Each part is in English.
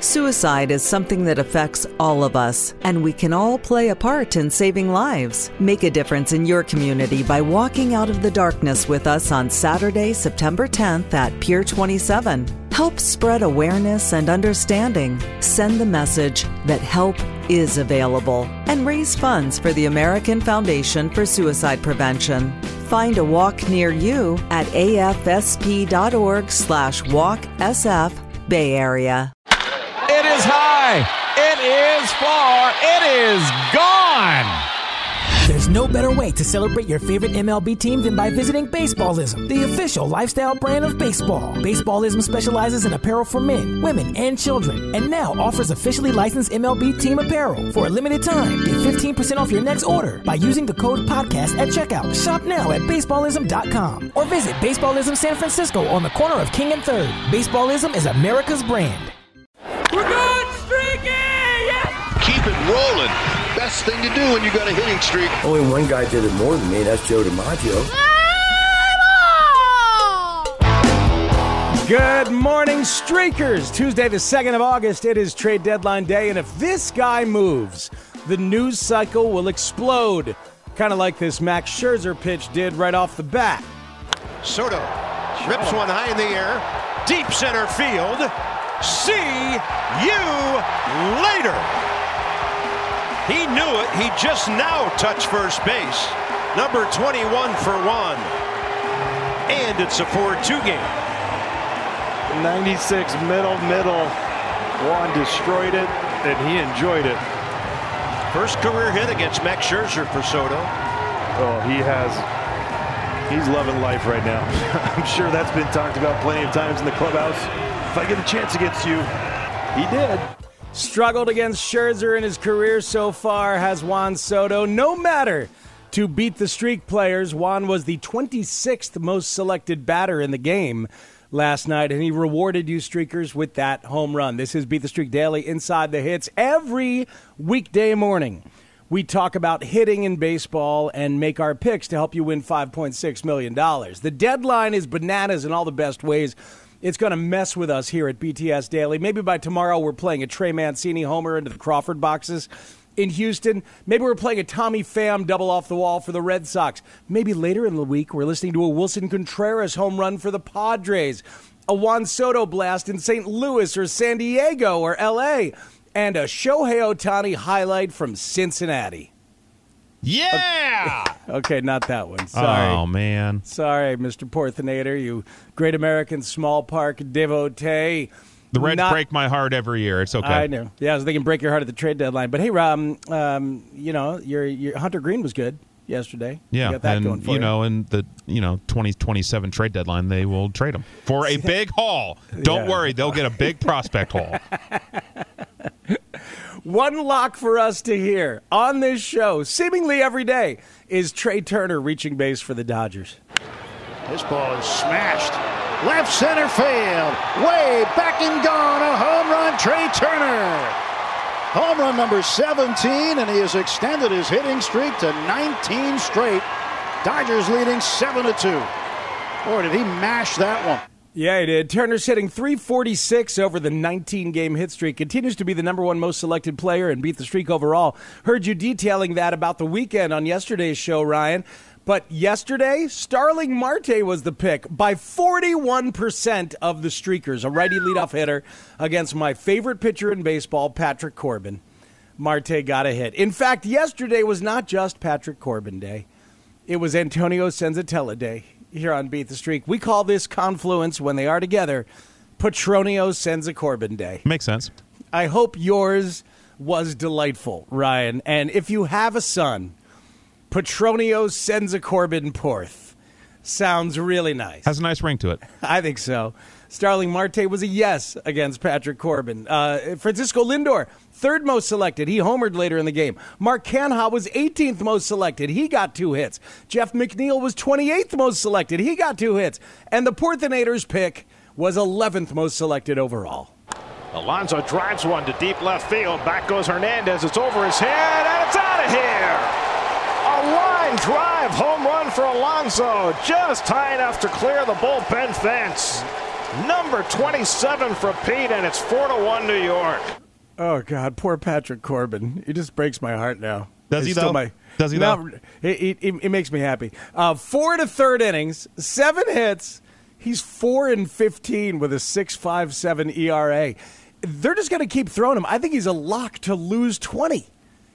Suicide is something that affects all of us, and we can all play a part in saving lives. Make a difference in your community by walking out of the darkness with us on Saturday, September 10th at Pier 27. Help spread awareness and understanding. Send the message that help is available and raise funds for the American Foundation for Suicide Prevention. Find a walk near you at afsp.org slash walksf Bay Area. It is. It is far. It is gone. There's no better way to celebrate your favorite MLB team than by visiting Baseballism, the official lifestyle brand of baseball. Baseballism specializes in apparel for men, women, and children, and now offers officially licensed MLB team apparel. For a limited time, get 15% off your next order by using the code podcast at checkout. Shop now at baseballism.com or visit Baseballism San Francisco on the corner of King and 3rd. Baseballism is America's brand. Rolling. Best thing to do when you got a hitting streak. Only one guy did it more than me, that's Joe DiMaggio. Good morning, Streakers. Tuesday, the 2nd of August. It is trade deadline day, and if this guy moves, the news cycle will explode. Kind of like this Max Scherzer pitch did right off the bat. Soto rips one high in the air, deep center field. See you later. He knew it. He just now touched first base. Number 21 for Juan. And it's a 4 2 game. 96 middle, middle. Juan destroyed it, and he enjoyed it. First career hit against Max Scherzer for Soto. Oh, he has. He's loving life right now. I'm sure that's been talked about plenty of times in the clubhouse. If I get a chance against you, he did. Struggled against Scherzer in his career so far, has Juan Soto. No matter to beat the streak players, Juan was the 26th most selected batter in the game last night, and he rewarded you streakers with that home run. This is Beat the Streak Daily Inside the Hits every weekday morning. We talk about hitting in baseball and make our picks to help you win $5.6 million. The deadline is bananas in all the best ways. It's going to mess with us here at BTS Daily. Maybe by tomorrow we're playing a Trey Mancini homer into the Crawford boxes in Houston. Maybe we're playing a Tommy Pham double off the wall for the Red Sox. Maybe later in the week we're listening to a Willson Contreras home run for the Padres, a Juan Soto blast in St. Louis or San Diego or LA, and a Shohei Ohtani highlight from Cincinnati. Yeah. Okay, not that one. Sorry. Oh man. Sorry, Mr. Porthinator, you great American small park devotee. The Reds Not- break my heart every year. It's okay. I know. Yeah, so they can break your heart at the trade deadline. But hey, um, um, you know, your your Hunter Greene was good yesterday. Yeah, you got that and going for you know, in the you know twenty twenty seven trade deadline, they will trade him for a big haul. Don't Yeah. worry, they'll get a big prospect haul. One lock for us to hear on this show, seemingly every day, is Trea Turner reaching base for the Dodgers. This ball is smashed. Left center field. Way back and gone. A home run, Trea Turner. Home run number 17, and he has extended his hitting streak to 19 straight. Dodgers leading 7 to 2. Boy, did he mash that one. Yeah, he did. Turner's hitting 346 over the 19 game hit streak. Continues to be the number one most selected player and beat the streak overall. Heard you detailing that about the weekend on yesterday's show, Ryan. But yesterday, Starling Marte was the pick by 41% of the streakers, a righty leadoff hitter against my favorite pitcher in baseball, Patrick Corbin. Marte got a hit. In fact, yesterday was not just Patrick Corbin Day. It was Antonio Senzatela Day here on Beat the Streak. We call this confluence when they are together Petronio Senza Corbin Day. Makes sense. I hope yours was delightful, Ryan. And if you have a son, Petronio Senza Corbin Porth sounds really nice. Has a nice ring to it. I think so. Starling Marte was a yes against Patrick Corbin. Uh, Francisco Lindor, third most selected. He homered later in the game. Mark Canha was 18th most selected. He got two hits. Jeff McNeil was 28th most selected. He got two hits. And the Porthinators pick was 11th most selected overall. Alonso drives one to deep left field. Back goes Hernandez. It's over his head, and it's out of here. A line drive home run for Alonso. Just high enough to clear the bullpen fence. Number 27 for Pete, and it's 4 to 1 New York. Oh God, poor Patrick Corbin. He just breaks my heart now. Does he He's still though? My, Does he no, It, it, it makes me happy. Uh, four to third innings, seven hits. He's four and fifteen with a six five seven ERA. They're just going to keep throwing him. I think he's a lock to lose twenty.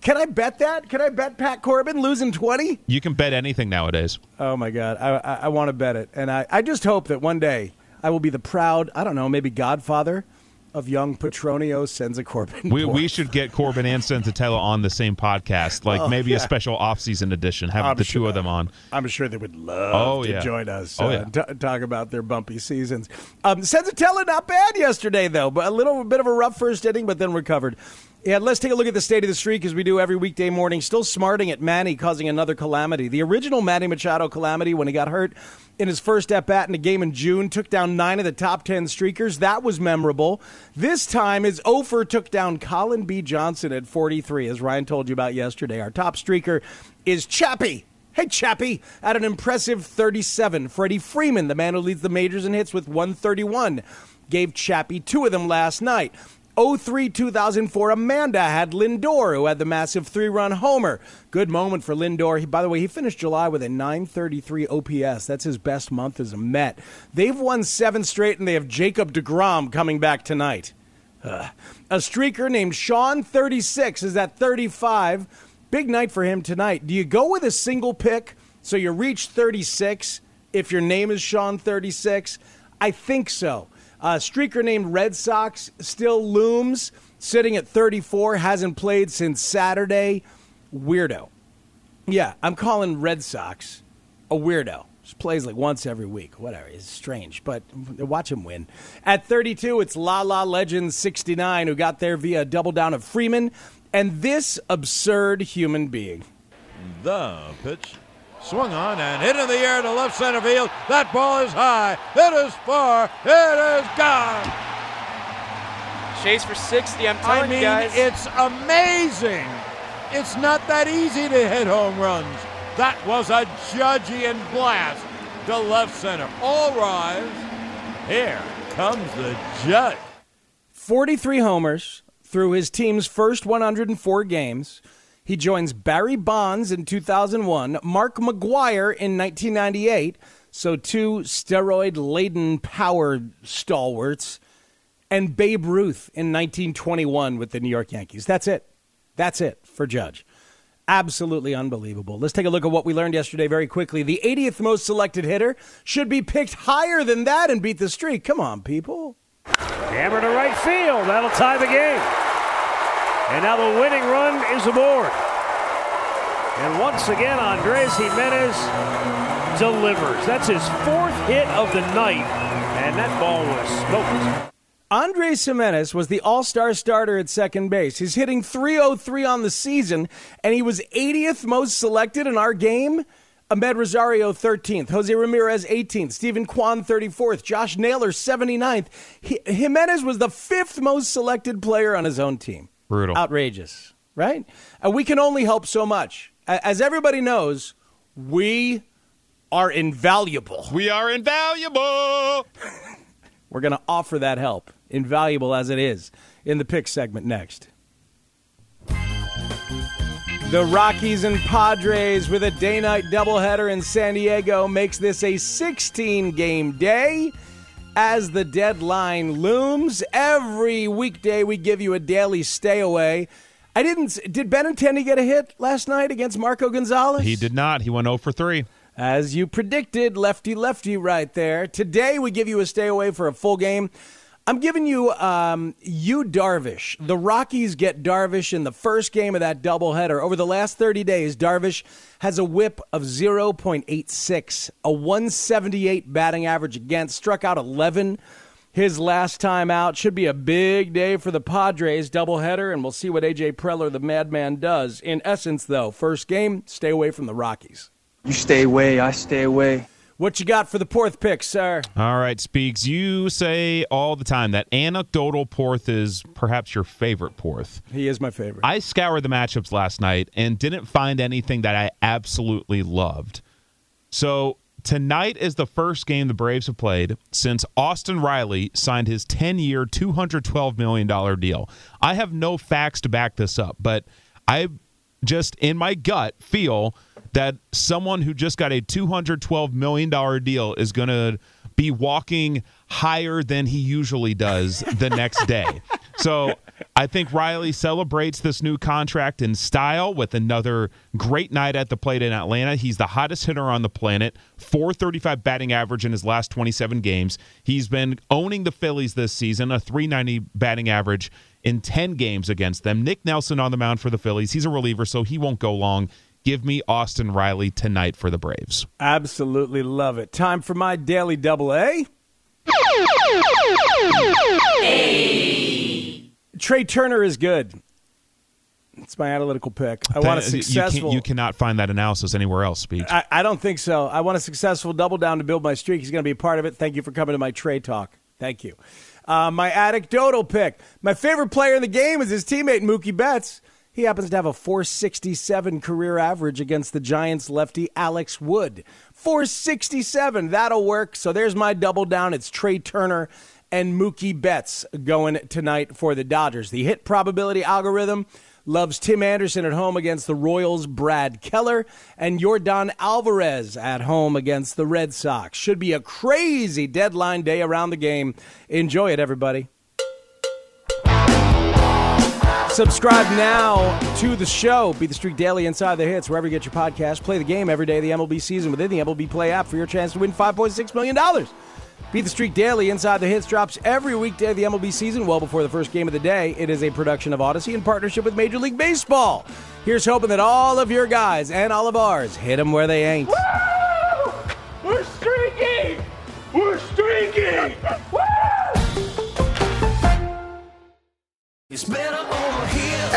Can I bet that? Can I bet Pat Corbin losing twenty? You can bet anything nowadays. Oh my God, I, I, I want to bet it, and I, I just hope that one day I will be the proud, I don't know, maybe godfather of young Petronio Senza Corbin. We, we should get Corbin and Senzatela on the same podcast, like Oh, maybe yeah. a special off-season edition. Have I'm the sure- two of them on. I'm sure they would love Oh, to yeah. join us. Oh, uh, yeah. t- talk about their bumpy seasons. Um, Senzatela not bad yesterday though, but a little bit of a rough first inning, but then recovered. Yeah, let's take a look at the state of the streak as we do every weekday morning. Still smarting at Manny, causing another calamity. The original Manny Machado calamity when he got hurt in his first at bat in a game in June took down nine of the top ten streakers. That was memorable. This time, his Ofer took down Colin B. Johnson at 43, as Ryan told you about yesterday. Our top streaker is Chappie. Hey, Chappie, at an impressive 37. Freddie Freeman, the man who leads the majors in hits with 131, gave Chappie two of them last night. 03 2004, Amanda had Lindor, who had the massive three run homer. Good moment for Lindor. He, by the way, he finished July with a 933 OPS. That's his best month as a Met. They've won seven straight, and they have Jacob DeGrom coming back tonight. A streaker named Sean 36 is at 35. Big night for him tonight. Do you go with a single pick so you reach 36 if your name is Sean 36? I think so. A streaker named Red Sox still looms, sitting at 34, hasn't played since Saturday. Weirdo. Yeah, I'm calling Red Sox a weirdo. Just plays like once every week. Whatever. It's strange, but watch him win. At 32, it's La La Legend 69 who got there via a double down of Freeman and this absurd human being. The pitch swung on and hit in the air to left center field. That ball is high. It is far. It is gone. Chase for 60. I'm I mean, you guys. it's amazing. It's not that easy to hit home runs. That was a Judgian blast to left center. All rise. Here comes the judge. 43 homers through his team's first 104 games. He joins Barry Bonds in 2001, Mark McGwire in 1998, so two steroid laden power stalwarts, and Babe Ruth in 1921 with the New York Yankees. That's it. That's it for Judge. Absolutely unbelievable. Let's take a look at what we learned yesterday very quickly. The 80th most selected hitter should be picked higher than that and beat the streak. Come on, people. Hammer to right field. That'll tie the game. And now the winning run is aboard. And once again, Andres Gimenez delivers. That's his fourth hit of the night. And that ball was smoked. Andres Gimenez was the all star starter at second base. He's hitting 303 on the season, and he was 80th most selected in our game. Amed Rosario 13th, Jose Ramirez 18th, Steven Kwan 34th, Josh Naylor 79th. Hi- Gimenez was the fifth most selected player on his own team. Brutal. Outrageous, right? And we can only help so much. As everybody knows, we are invaluable. We are invaluable. We're going to offer that help, invaluable as it is, in the pick segment next. The Rockies and Padres with a day night doubleheader in San Diego makes this a 16 game day. As the deadline looms, every weekday we give you a daily stay away. I didn't. Did Benintendi get a hit last night against Marco Gonzales? He did not. He went 0 for 3. As you predicted, lefty lefty right there. Today we give you a stay away for a full game. I'm giving you um, you Darvish. The Rockies get Darvish in the first game of that doubleheader. Over the last 30 days, Darvish has a whip of 0.86, a 178 batting average against, struck out 11 his last time out. Should be a big day for the Padres doubleheader, and we'll see what AJ Preller, the madman, does. In essence, though, first game, stay away from the Rockies. You stay away, I stay away. What you got for the Porth pick, sir? All right, Speaks. You say all the time that anecdotal Porth is perhaps your favorite Porth. He is my favorite. I scoured the matchups last night and didn't find anything that I absolutely loved. So tonight is the first game the Braves have played since Austin Riley signed his 10 year, $212 million deal. I have no facts to back this up, but I just in my gut feel that someone who just got a $212 million deal is going to be walking higher than he usually does the next day. So I think Riley celebrates this new contract in style with another great night at the plate in Atlanta. He's the hottest hitter on the planet, 435 batting average in his last 27 games. He's been owning the Phillies this season, a 390 batting average in 10 games against them. Nick Nelson on the mound for the Phillies. He's a reliever, so he won't go long. Give me Austin Riley tonight for the Braves. Absolutely love it. Time for my daily double A. Trea Turner is good. It's my analytical pick. I want a successful. You, you, cannot find that analysis anywhere else, Speaks. I, I, don't think so. I want a successful double down to build my streak. He's going to be a part of it. Thank you for coming to my Trey talk. Thank you. Uh, my anecdotal pick. My favorite player in the game is his teammate Mookie Betts. He happens to have a 467 career average against the Giants lefty Alex Wood. 467. That'll work. So there's my double down. It's Trea Turner and Mookie Betts going tonight for the Dodgers. The hit probability algorithm loves Tim Anderson at home against the Royals, Brad Keller, and Yordan Alvarez at home against the Red Sox. Should be a crazy deadline day around the game. Enjoy it, everybody. Subscribe now to the show. Beat the Streak Daily Inside the Hits, wherever you get your podcast. Play the game every day of the MLB season within the MLB Play app for your chance to win $5.6 million. Beat the Streak Daily Inside the Hits drops every weekday of the MLB season, well before the first game of the day. It is a production of Odyssey in partnership with Major League Baseball. Here's hoping that all of your guys and all of ours hit them where they ain't. Woo! We're streaking! We're streaking! Woo!